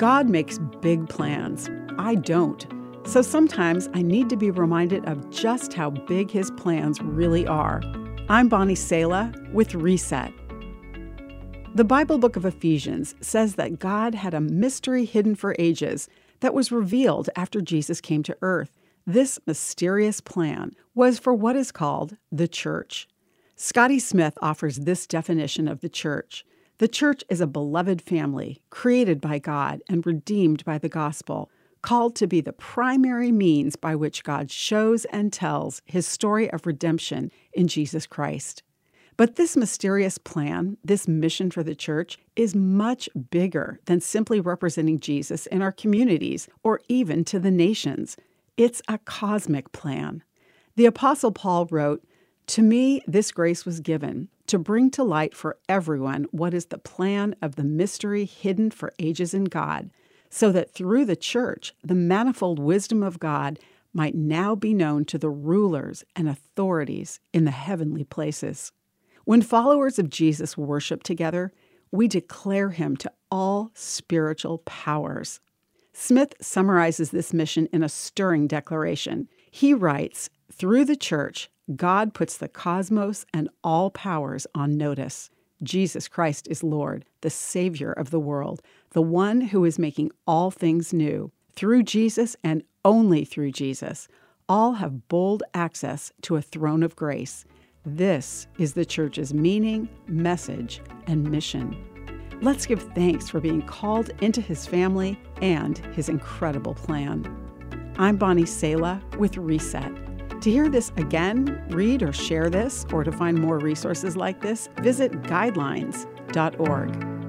God makes big plans. I don't. So sometimes I need to be reminded of just how big His plans really are. I'm Bonnie Sala with Reset. The Bible book of Ephesians says that God had a mystery hidden for ages that was revealed after Jesus came to earth. This mysterious plan was for what is called the church. Scotty Smith offers this definition of the church The church is a beloved family, created by God and redeemed by the gospel, called to be the primary means by which God shows and tells his story of redemption in Jesus Christ. But this mysterious plan, this mission for the church, is much bigger than simply representing Jesus in our communities or even to the nations. It's a cosmic plan. The Apostle Paul wrote, To me, this grace was given to bring to light for everyone what is the plan of the mystery hidden for ages in God, so that through the church, the manifold wisdom of God might now be known to the rulers and authorities in the heavenly places. When followers of Jesus worship together, we declare him to all spiritual powers. Smith summarizes this mission in a stirring declaration. He writes Through the church, God puts the cosmos and all powers on notice. Jesus Christ is Lord, the Savior of the world, the one who is making all things new. Through Jesus and only through Jesus, all have bold access to a throne of grace. This is the church's meaning, message, and mission. Let's give thanks for being called into his family and his incredible plan. I'm Bonnie Sala with Reset. To hear this again, read or share this, or to find more resources like this, visit guidelines.org.